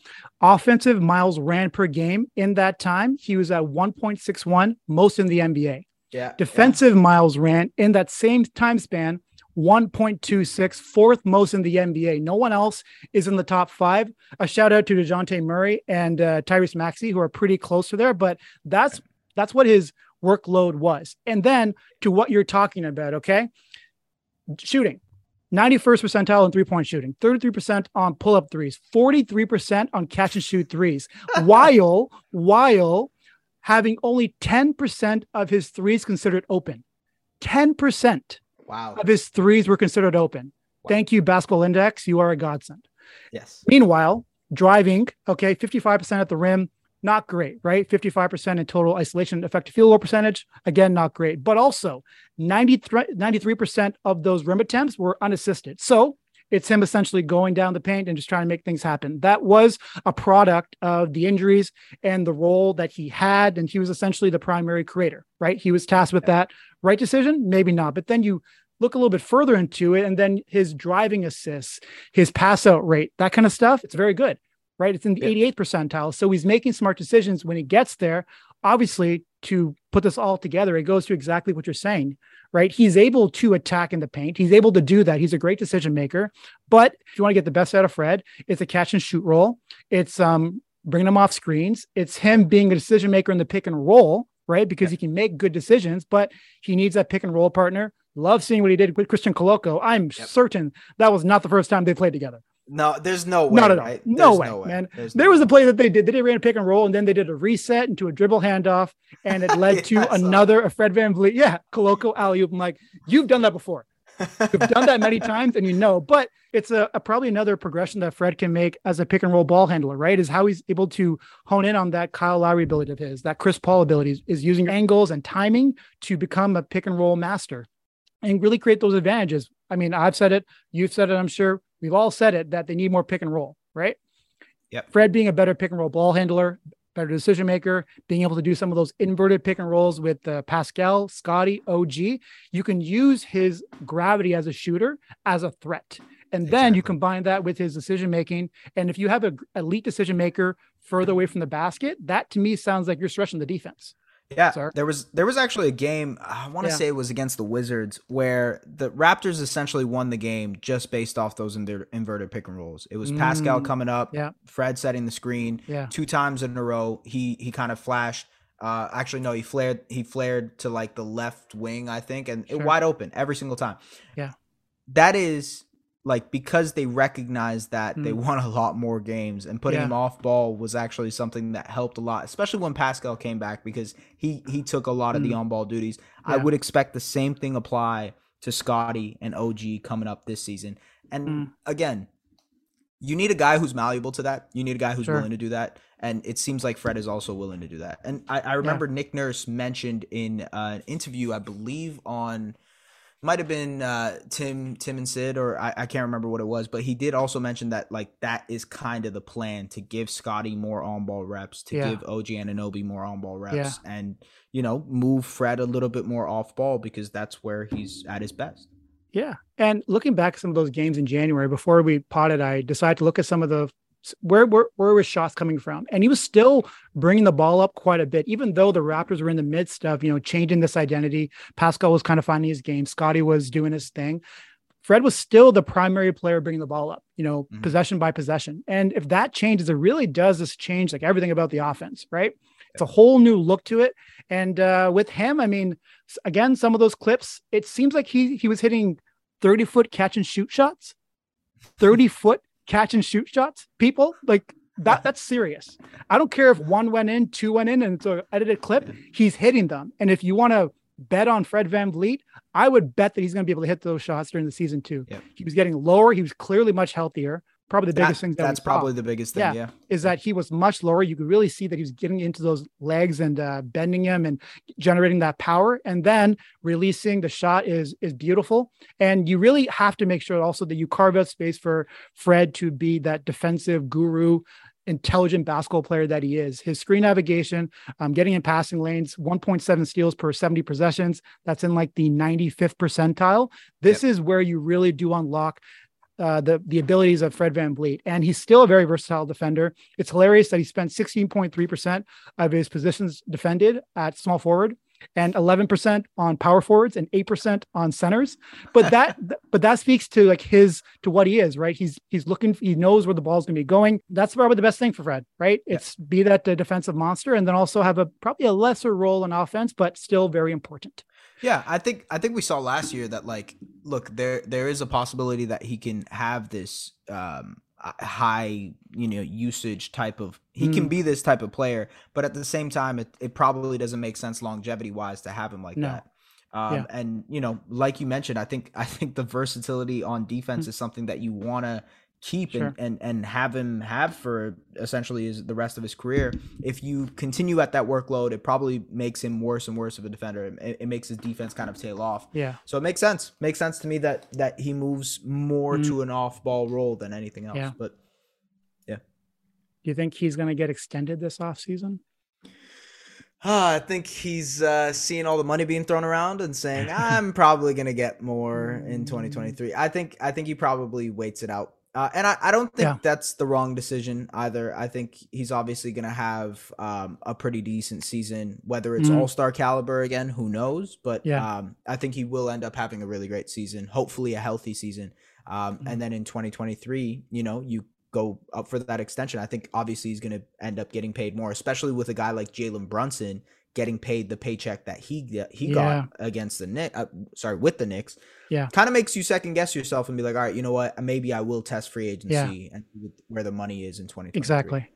Offensive miles ran per game in that time. He was at 1.61, most in the NBA. Yeah. Defensive yeah. miles ran in that same time span 1.26, fourth most in the NBA. No one else is in the top five. A shout out to Dejounte Murray and uh, Tyrese Maxey, who are pretty close to there, but that's that's what his workload was. And then to what you're talking about, okay? Shooting. 91st percentile in three point shooting, 33% on pull up threes, 43% on catch and shoot threes, while, while having only 10% of his threes considered open. 10%. Wow. Of his threes were considered open. Wow. Thank you, Basketball Index. You are a godsend. Yes. Meanwhile, driving, okay, 55% at the rim, not great, right? 55% in total isolation effective field goal percentage, again, not great. But also 93, 93% of those rim attempts were unassisted. So it's him essentially going down the paint and just trying to make things happen. That was a product of the injuries and the role that he had. And he was essentially the primary creator, right? He was tasked with that. Right decision? Maybe not. But then you look a little bit further into it, and then his driving assists, his pass out rate, that kind of stuff, it's very good, right? It's in the yeah. 88th percentile. So he's making smart decisions when he gets there. Obviously, to put this all together, it goes to exactly what you're saying right? He's able to attack in the paint. He's able to do that. He's a great decision maker. But if you want to get the best out of Fred, it's a catch and shoot role. It's um bringing him off screens. It's him being a decision maker in the pick and roll, right? Because yeah. he can make good decisions, but he needs that pick and roll partner. Love seeing what he did with Christian Koloko. I'm yep. certain that was not the first time they played together. No, there's no way. Not at all. Right? No, way, no, way, man. There's there no was a play that they did. They ran a pick and roll, and then they did a reset into a dribble handoff, and it led to another a Fred VanVleet. Yeah, Koloko alley oop. I'm like, you've done that before. You've done that many times, and you know. But it's a, a, probably another progression that Fred can make as a pick and roll ball handler. Right, is how he's able to hone in on that Kyle Lowry ability of his, that Chris Paul ability, is, is using angles and timing to become a pick and roll master, and really create those advantages. I mean, I've said it, you've said it, I'm sure We've all said it that they need more pick and roll, right? Yep. Fred being a better pick and roll ball handler, better decision maker, being able to do some of those inverted pick and rolls with uh, Pascal, Scottie, OG. You can use his gravity as a shooter as a threat. And exactly. then you combine that with his decision making. And if you have an elite decision maker further away from the basket, that to me sounds like you're stretching the defense. Yeah, Sorry. there was there was actually a game I want to yeah. say it was against the Wizards where the Raptors essentially won the game just based off those inver- inverted pick and rolls. It was mm, Pascal coming up, yeah. Fred setting the screen, yeah. two times in a row. He he kind of flashed. Uh, actually, no, he flared he flared to like the left wing, I think, and sure. it wide open every single time. Yeah, that is like because they recognized that mm. they won a lot more games and putting yeah. him off ball was actually something that helped a lot especially when pascal came back because he he took a lot of mm. the on ball duties yeah. i would expect the same thing apply to Scottie and og coming up this season and mm. again you need a guy who's malleable to that you need a guy who's sure. willing to do that and it seems like fred is also willing to do that and i, I remember yeah. nick nurse mentioned in uh, an interview i believe on might have been uh, Tim Tim and Sid or I, I can't remember what it was, but he did also mention that like that is kind of the plan to give Scottie more on ball reps, to yeah. give OG Anunoby more on ball reps, yeah. and you know move Fred a little bit more off ball because that's where he's at his best. Yeah, and looking back at some of those games in January before we potted, I decided to look at some of the where, where where was shots coming from? And he was still bringing the ball up quite a bit, even though the Raptors were in the midst of you know changing this identity. Pascal was kind of finding his game. Scottie was doing his thing. Fred was still the primary player bringing the ball up, you know, mm-hmm. possession by possession. And if that changes, it really does this change like everything about the offense, right? It's a whole new look to it. And uh, with him, I mean, again, some of those clips, it seems like he he was hitting 30 foot catch and shoot shots, 30 foot catch and shoot shots, people like that that's serious. I don't care if one went in, two went in, and it's an edited clip. He's hitting them. And if you want to bet on Fred Van VanVleet, I would bet that he's going to be able to hit those shots during the season too. Yep. He was getting lower. He was clearly much healthier probably the biggest that, thing that that's probably the biggest thing yeah, yeah, is that he was much lower you could really see that he was getting into those legs and uh, bending him and generating that power and then releasing the shot is is beautiful and you really have to make sure also that you carve out space for fred to be that defensive guru intelligent basketball player that he is. His screen navigation, um, getting in passing lanes, 1.7 steals per 70 possessions. That's in like the 95th percentile. This yep. is where you really do unlock uh, the the abilities of Fred Van VanVleet, and he's still a very versatile defender. It's hilarious that he spent 16.3% of his positions defended at small forward and 11% on power forwards and 8% on centers. But that but that speaks to like his to what he is right? He's he's looking he knows where the ball's going to be going. That's probably the best thing for fred right? Yeah. it's be that the defensive monster and then also have a probably a lesser role in offense but still very important yeah, I think I think we saw last year that like look there there is a possibility that he can have this um high you know usage type of he mm. can be this type of player but at the same time it, it probably doesn't make sense longevity wise to have him like no. that um, yeah. and you know like you mentioned i think i think the versatility on defense mm. is something that you want to keep sure. and, and and have him have for essentially is the rest of his career. If you continue at that workload, it probably makes him worse and worse of a defender. It, it makes his defense kind of tail off. Yeah. So it makes sense. Makes sense to me that that he moves more mm-hmm. to an off ball role than anything else. Yeah. But yeah. Do you think he's going to get extended this off season? Uh, I think he's uh, seeing all the money being thrown around and saying, "I'm probably gonna get more in 2023." I think I think he probably waits it out uh, and I, I don't think yeah. that's the wrong decision either. I think he's obviously going to have um, a pretty decent season, whether it's mm-hmm. all star caliber again, who knows? But yeah. um, I think he will end up having a really great season, hopefully a healthy season. Um, mm-hmm. And then in 2023, you know, you go up for that extension. I think obviously he's going to end up getting paid more, especially with a guy like Jalen Brunson getting paid the paycheck that he he yeah. got against the Knicks. Uh, sorry, with the Knicks. Yeah, kind of makes you second guess yourself and be like, all right, you know what? Maybe I will test free agency yeah. and where the money is in twenty. Exactly.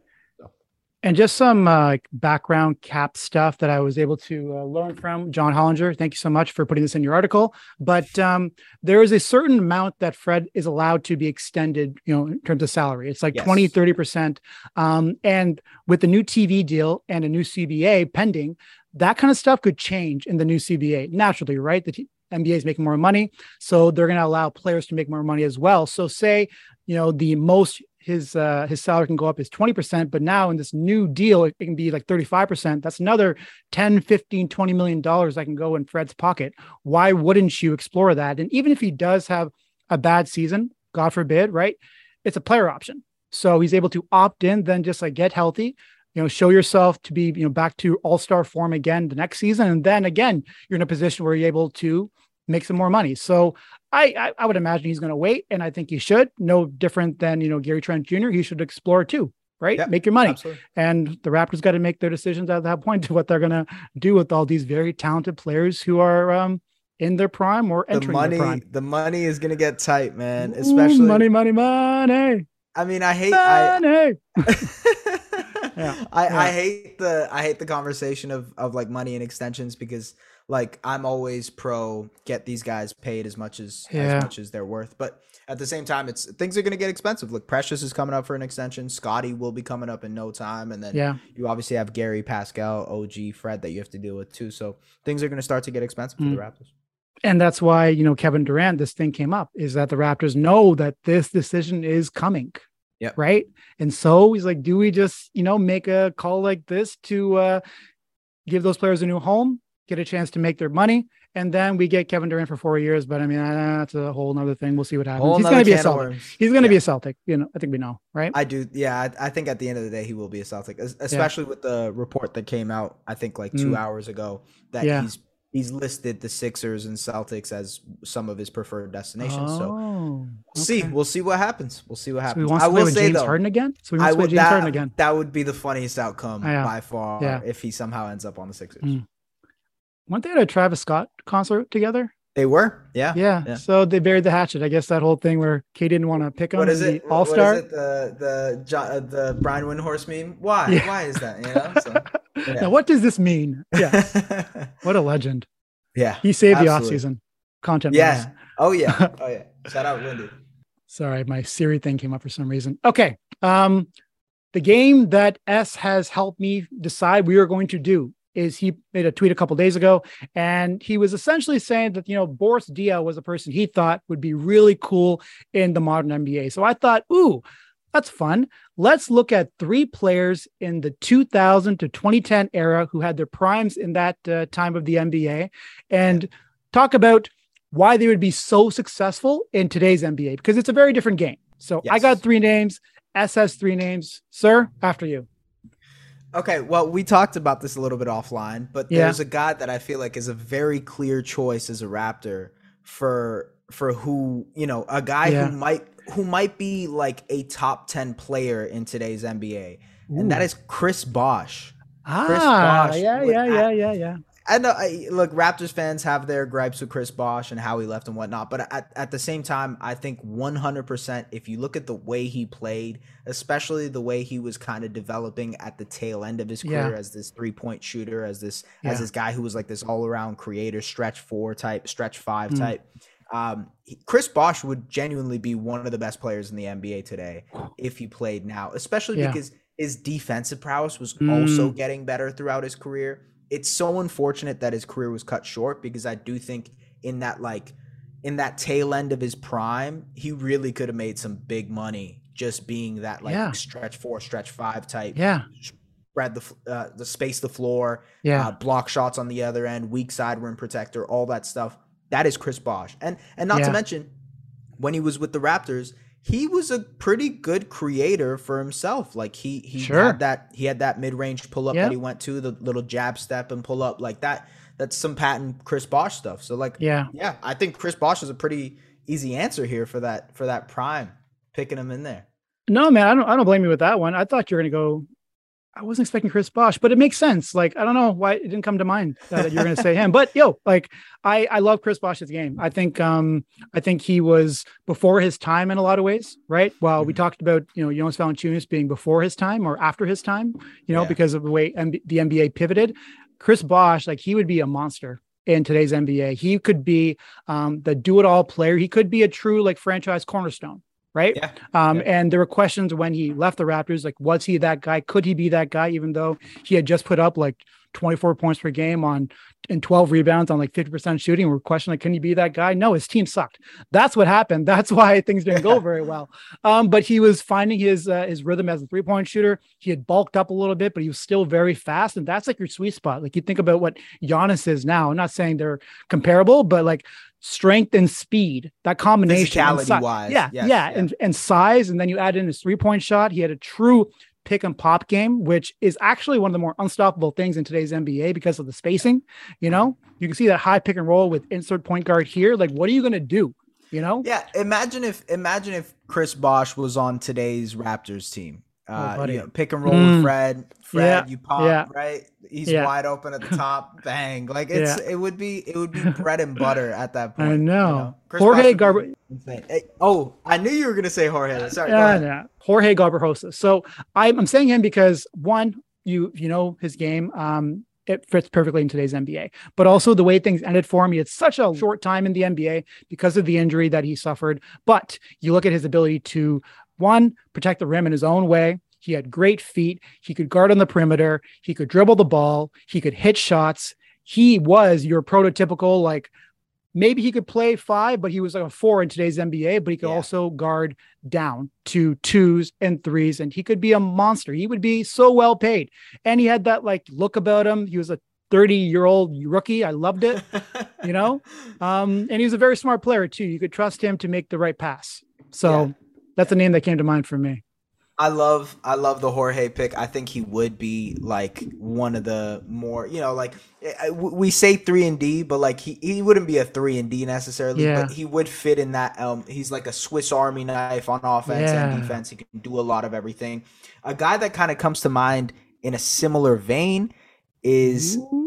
And just some uh, background cap stuff that I was able to uh, learn from John Hollinger. Thank you so much for putting this in your article. But um, there is a certain amount that Fred is allowed to be extended, you know, in terms of salary. It's like yes. 20, 30%. Um, and with the new TV deal and a new CBA pending, that kind of stuff could change in the new CBA naturally, right? The t- NBA is making more money. So they're going to allow players to make more money as well. So, say, you know, the most his uh, his salary can go up is 20%, but now in this new deal, it, can be like 35%. That's another 10, 15, 20 million dollars that can go in Fred's pocket. Why wouldn't you explore that? And even if he does have a bad season, God forbid, right? It's a player option. So he's able to opt in, then just like get healthy, you know, show yourself to be, you know, back to all-star form again the next season. And then again, you're in a position where you're able to make some more money. So I, I, I would imagine he's going to wait, and I think he should. No different than you know Gary Trent Jr. He should explore too, right? Yep, make your money. Absolutely. And the Raptors got to make their decisions at that point to what they're going to do with all these very talented players who are um, in their prime or entering the money, their prime. The money is going to get tight, man. Especially Ooh, money, money, money. I mean, I hate money. I, yeah, I, yeah. I hate the I hate the conversation of of like money and extensions because like I'm always pro get these guys paid as much as yeah. as much as they're worth. But at the same time, it's things are going to get expensive. Look, Precious is coming up for an extension. Scottie will be coming up in no time, and then yeah. you obviously have Gary, Pascal, OG, Fred that you have to deal with too. So things are going to start to get expensive mm. for the mm. Raptors. And that's why you know Kevin Durant. This thing came up is that the Raptors know that this decision is coming. Yeah. Right. And so he's like, do we just you know make a call like this to uh, give those players a new home? Get a chance to make their money. And then we get Kevin Durant for four years. But I mean, that's a whole other thing. We'll see what happens. He's going to be a Celtic. He's going to yeah. be a Celtic. You know, I think we know, right? I do. Yeah. I, I, think at the end of the day, he will be a Celtic, especially yeah. with the report that came out, I think like two mm. hours ago, that yeah. he's he's listed the Sixers and Celtics as some of his preferred destinations. Oh, so we'll okay. see. We'll see what happens. We'll see what happens. So I will say James though, Harden again. So we I would, James that, Harden again. That would be the funniest outcome by far yeah. if he somehow ends up on the Sixers. Mm weren't they at a Travis Scott concert together? They were, yeah, yeah. yeah. So they buried the hatchet. I guess that whole thing where Kay didn't want to pick him. What is it? All star. The the uh, the Brian Windhorst meme. Why? Yeah. Why is that? You know. So, yeah. now, what does this mean? Yeah. what a legend. Yeah. He saved absolutely. the off season content. Yeah. Oh yeah. Oh yeah. Shout out Windy. Sorry, my Siri thing came up for some reason. Okay. Um, the game that S has helped me decide we are going to do is he made a tweet a couple days ago and he was essentially saying that you know Boris Diaw was a person he thought would be really cool in the modern NBA. So I thought, ooh, That's fun. Let's look at three players in the 2000 to 2010 era who had their primes in that uh, time of the NBA and talk about why they would be so successful in today's NBA because it's a very different game. So yes. I got three names. SS three names. Sir, after you. Okay, well, we talked about this a little bit offline, but yeah. there's a guy that I feel like is a very clear choice as a Raptor for for who you know a guy yeah. who might who might be like a top 10 player in today's NBA, Ooh. and that is Chris Bosh. Ah, Chris Bosh yeah, yeah, yeah, yeah, yeah. I know. I, look, Raptors fans have their gripes with Chris Bosh and how he left and whatnot, but at, at the same time, I think 100%. If you look at the way he played, especially the way he was kind of developing at the tail end of his career yeah. as this three point shooter, as this yeah. as this guy who was like this all around creator, stretch four type, stretch five mm. type. Um, Chris Bosh would genuinely be one of the best players in the NBA today if he played now, especially yeah. because his defensive prowess was mm. also getting better throughout his career. It's so unfortunate that his career was cut short because I do think in that like in that tail end of his prime, he really could have made some big money just being that like yeah. stretch four, stretch five type. Yeah. Spread the uh, the space the floor, yeah, uh, block shots on the other end, weak side rim protector, all that stuff that is Chris Bosh. And and not yeah. to mention when he was with the Raptors, he was a pretty good creator for himself. Like he he sure. had that he had that mid range pull up yep. that he went to, the little jab step and pull up like that. That's some patent Chris Bosh stuff. So like yeah, yeah, I think Chris Bosh is a pretty easy answer here for that for that prime, picking him in there. No, man, I don't I don't blame you with that one. I thought you were gonna go I wasn't expecting Chris Bosh, but it makes sense. Like, I don't know why it didn't come to mind that you're going to say him, but yo, like, I, I love Chris Bosh's game. I think, um, I think he was before his time in a lot of ways, right? Well, mm-hmm. we talked about, you know, Jonas Valanciunas being before his time or after his time, you know, yeah. because of the way M- the NBA pivoted. Chris Bosh, like, he would be a monster in today's NBA. He could be um, the do it all player. He could be a true, like, franchise cornerstone right? Yeah. Um, yeah. And there were questions when he left the Raptors, like, was he that guy? Could he be that guy? Even though he had just put up like 24 points per game on and 12 rebounds on like 50% shooting. We're questioning, like, can he be that guy? No, his team sucked. That's what happened. That's why things didn't go very well. Um, but he was finding his uh, his rhythm as a three point shooter. He had bulked up a little bit, but he was still very fast. And that's like your sweet spot. Like you think about what Giannis is now. I'm not saying they're comparable, but like strength and speed, that combination. Physicality wise. Yeah, yes, yeah. yeah. And, and size. And then you add in his three point shot. He had a true pick and pop game, which is actually one of the more unstoppable things in today's NBA because of the spacing. You know, you can see that high pick and roll with insert point guard here. Like, what are you going to do? You know? Yeah. Imagine if, imagine if Chris Bosh was on today's Raptors team. Uh, oh, you know, pick and roll mm. with Fred. Fred, yeah. you pop yeah. right. He's yeah. wide open at the top. bang! Like it's it would be it would be bread and butter at that point. I know. You know? Jorge Garber. Hey, oh, I knew you were gonna say Jorge. Sorry. Yeah, yeah. Jorge Garbajosa. So I'm I'm saying him because one, you you know his game. Um, it fits perfectly in today's NBA. But also the way things ended for him, he had such a short time in the NBA because of the injury that he suffered. But you look at his ability to one, protect the rim in his own way. He had great feet. He could guard on the perimeter. He could dribble the ball. He could hit shots. He was your prototypical, like, maybe he could play five, but he was like a four in today's NBA, but he could yeah. also guard down to twos and threes. And he could be a monster. He would be so well paid. And he had that like look about him. He was a 30 year old rookie. I loved it, you know? Um, and he was a very smart player too. You could trust him to make the right pass. So yeah. That's a name that came to mind for me. I love I love the Jorge pick. I think he would be like one of the more you know like we say three and D, but like he, he wouldn't be a three and D necessarily, yeah. but he would fit in that. Um, he's like a Swiss Army knife on offense yeah. and defense. He can do a lot of everything. A guy that kind of comes to mind in a similar vein is Ooh.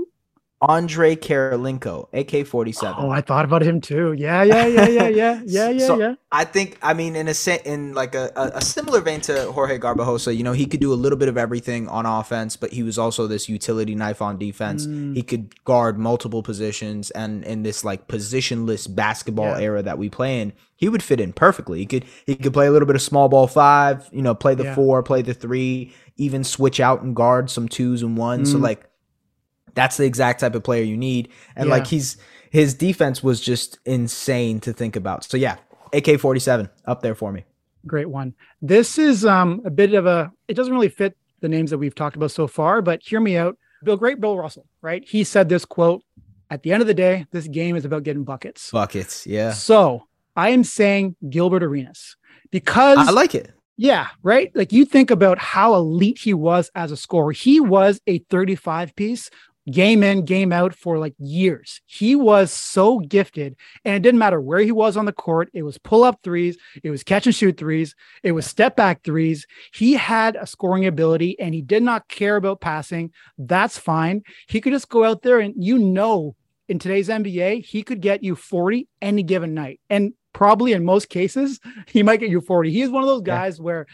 Andrei Kirilenko, AK forty seven. Oh, I thought about him too. Yeah, yeah, yeah, yeah, yeah, yeah, yeah, so yeah. I think, I mean, in a in like a, a, a similar vein to Jorge Garbajosa, you know, he could do a little bit of everything on offense, but he was also this utility knife on defense. Mm. He could guard multiple positions, and in this like positionless basketball yeah. era that we play in, he would fit in perfectly. He could he could play a little bit of small ball five, you know, play the yeah. four, play the three, even switch out and guard some twos and ones. Mm. So like that's the exact type of player you need. And yeah. like he's his defense was just insane to think about. So yeah, AK forty seven up there for me. great one. This is um, a bit of a. It doesn't really fit the names that we've talked about so far, but hear me out. Bill, great Bill Russell, right? He said this quote: "At the end of the day, this game is about getting buckets." Buckets, yeah. So I am saying Gilbert Arenas because I like it. Yeah, right. Like you think about how elite he was as a scorer. He was a 35 piece game in, game out for like years. He was so gifted, and it didn't matter where he was on the court. It was pull up threes, it was catch and shoot threes, it was step back threes. He had a scoring ability and he did not care about passing. That's fine. He could just go out there and you know, in today's NBA, he could get you 40 any given night. And probably in most cases, he might get you 40. He is one of those guys yeah. where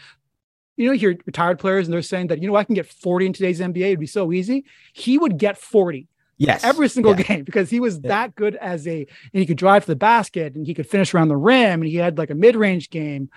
you know, you hear retired players and they're saying that, you know, I can get 40 in today's NBA. It'd be so easy. He would get 40. Yes. Every single yeah. game because he was yeah. that good as a, and he could drive to the basket and he could finish around the rim and he had like a mid range game.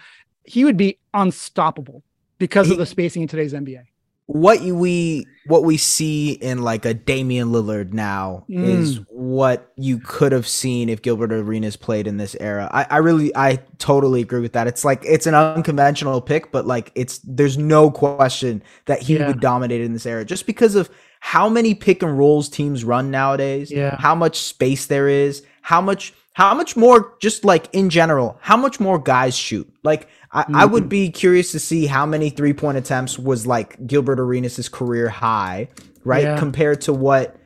He would be unstoppable because he, of the spacing in today's NBA what we what we see in like a Damian Lillard now mm. is what you could have seen if Gilbert Arenas played in this era. I, I really I totally agree with that. It's like it's an unconventional pick, but like it's there's no question that he yeah. would dominate in this era just because of how many pick and rolls teams run nowadays, yeah. how much space there is, how much how much more just like in general, how much more guys shoot. Like I, mm-hmm. I would mm-hmm. be curious to see how many three point attempts was like Gilbert Arenas' career high, right? Yeah. Compared to what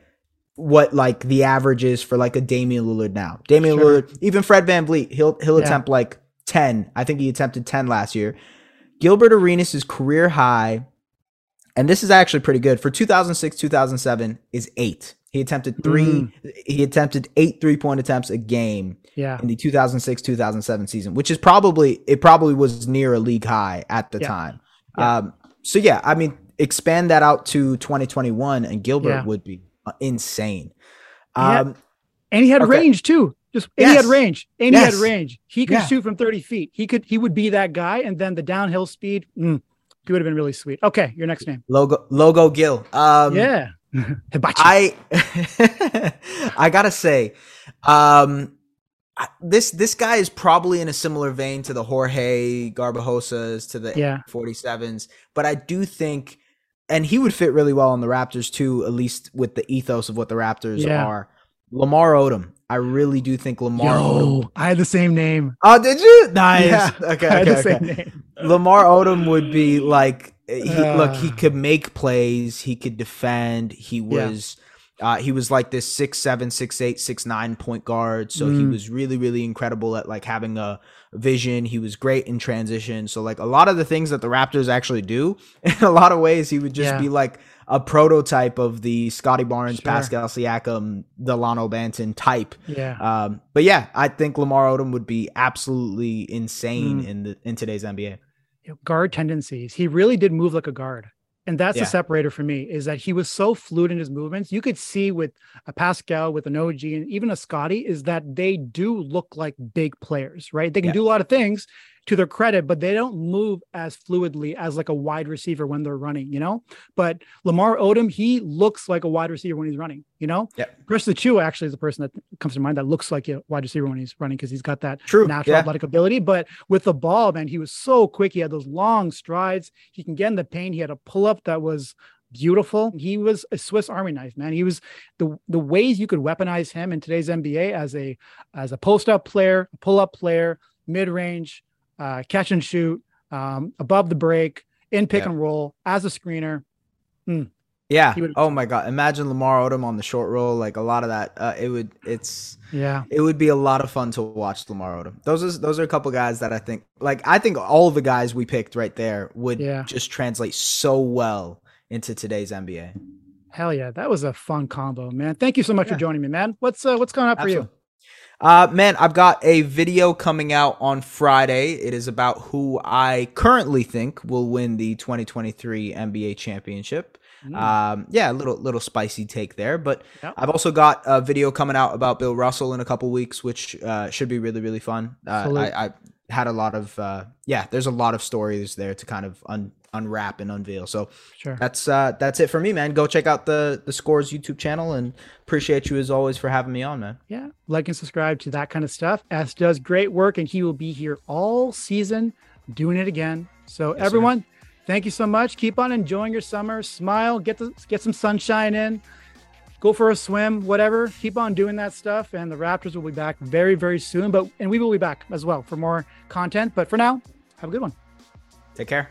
what like the average is for like a Damian Lillard now. Damian sure. Lillard, even Fred VanVleet, he'll he'll yeah. attempt like 10. I think he attempted 10 last year. Gilbert Arenas' career high, and this is actually pretty good for 2006, 2007, is eight. He attempted three. Mm. He attempted eight three point attempts a game. Yeah. In the 2006 2007 season, which is probably it probably was near a league high at the yeah. time. Yeah. Um. So yeah, I mean, expand that out to 2021, and Gilbert yeah. would be uh, insane. Um. And he had okay. range too. Just and yes. he had range. And yes. he had range. He could shoot from 30 feet. He could. He would be that guy. And then the downhill speed. Mm, he would have been really sweet. Okay, your next name. Logo Logo Gil. Um, yeah. I I gotta say, um, this this guy is probably in a similar vein to the Jorge Garbajosas, to the yeah. 47s, but I do think, and he would fit really well on the Raptors too, at least with the ethos of what the Raptors yeah. are. Lamar Odom. I really do think Lamar. Yo, Odom. I had the same name. Oh, did you? Nice. Yeah, okay, okay, okay. Lamar Odom would be like he, uh, look, he could make plays, he could defend. He was yeah. uh, he was like this six seven, six eight, six nine point guard. So mm. he was really, really incredible at like having a vision. He was great in transition. So like a lot of the things that the Raptors actually do, in a lot of ways, he would just yeah. be like a prototype of the Scottie Barnes, sure. Pascal Siakam, Delano Banton type. Yeah. Um, but yeah, I think Lamar Odom would be absolutely insane mm. in the in today's NBA you know, guard tendencies. He really did move like a guard. And that's yeah. the separator for me is that he was so fluid in his movements. You could see with a Pascal, with an OG, and even a Scottie, is that they do look like big players, right? They can yeah. do a lot of things, to their credit, but they don't move as fluidly as like a wide receiver when they're running, you know. But Lamar Odom, he looks like a wide receiver when he's running, you know. Yeah. Precious Achiuwa actually is the person that comes to mind that looks like a wide receiver when he's running because he's got that True. natural yeah. athletic ability. But with the ball, man, he was so quick. He had those long strides. He can get in the paint. He had a pull up that was beautiful. He was a Swiss Army knife, man. He was the the ways you could weaponize him in today's NBA as a as a post up player, pull up player, mid range, uh, catch and shoot, um, above the break, in pick yeah. and roll as a screener. Mm. Yeah. Oh my God. Imagine Lamar Odom on the short roll. Like a lot of that. Uh, it would. It's. Yeah. It would be a lot of fun to watch Lamar Odom. Those are those are a couple guys that I think. Like I think all the guys we picked right there would yeah. just translate so well into today's NBA. Hell yeah, that was a fun combo, man. Thank you so much yeah. for joining me, man. What's uh, what's going on for Absolutely. you? Uh, man, I've got a video coming out on Friday. It is about who I currently think will win the 2023 NBA championship. Mm. Um, yeah, a little little spicy take there, but yep. I've also got a video coming out about Bill Russell in a couple weeks, which uh, should be really really fun. Uh, I, I, had a lot of uh, yeah, there's a lot of stories there to kind of un- unwrap and unveil. So sure. that's uh that's it for me, man. Go check out the the Scores YouTube channel and appreciate you as always for having me on, man. Yeah, like and subscribe to that kind of stuff. S does great work and he will be here all season doing it again. So Yes, everyone, thank you so much. Keep on enjoying your summer. Smile, get the get some sunshine in. Go for a swim, whatever. Keep on doing that stuff, and the Raptors will be back very, very soon. But and we will be back as well for more content. But for now, have a good one. Take care.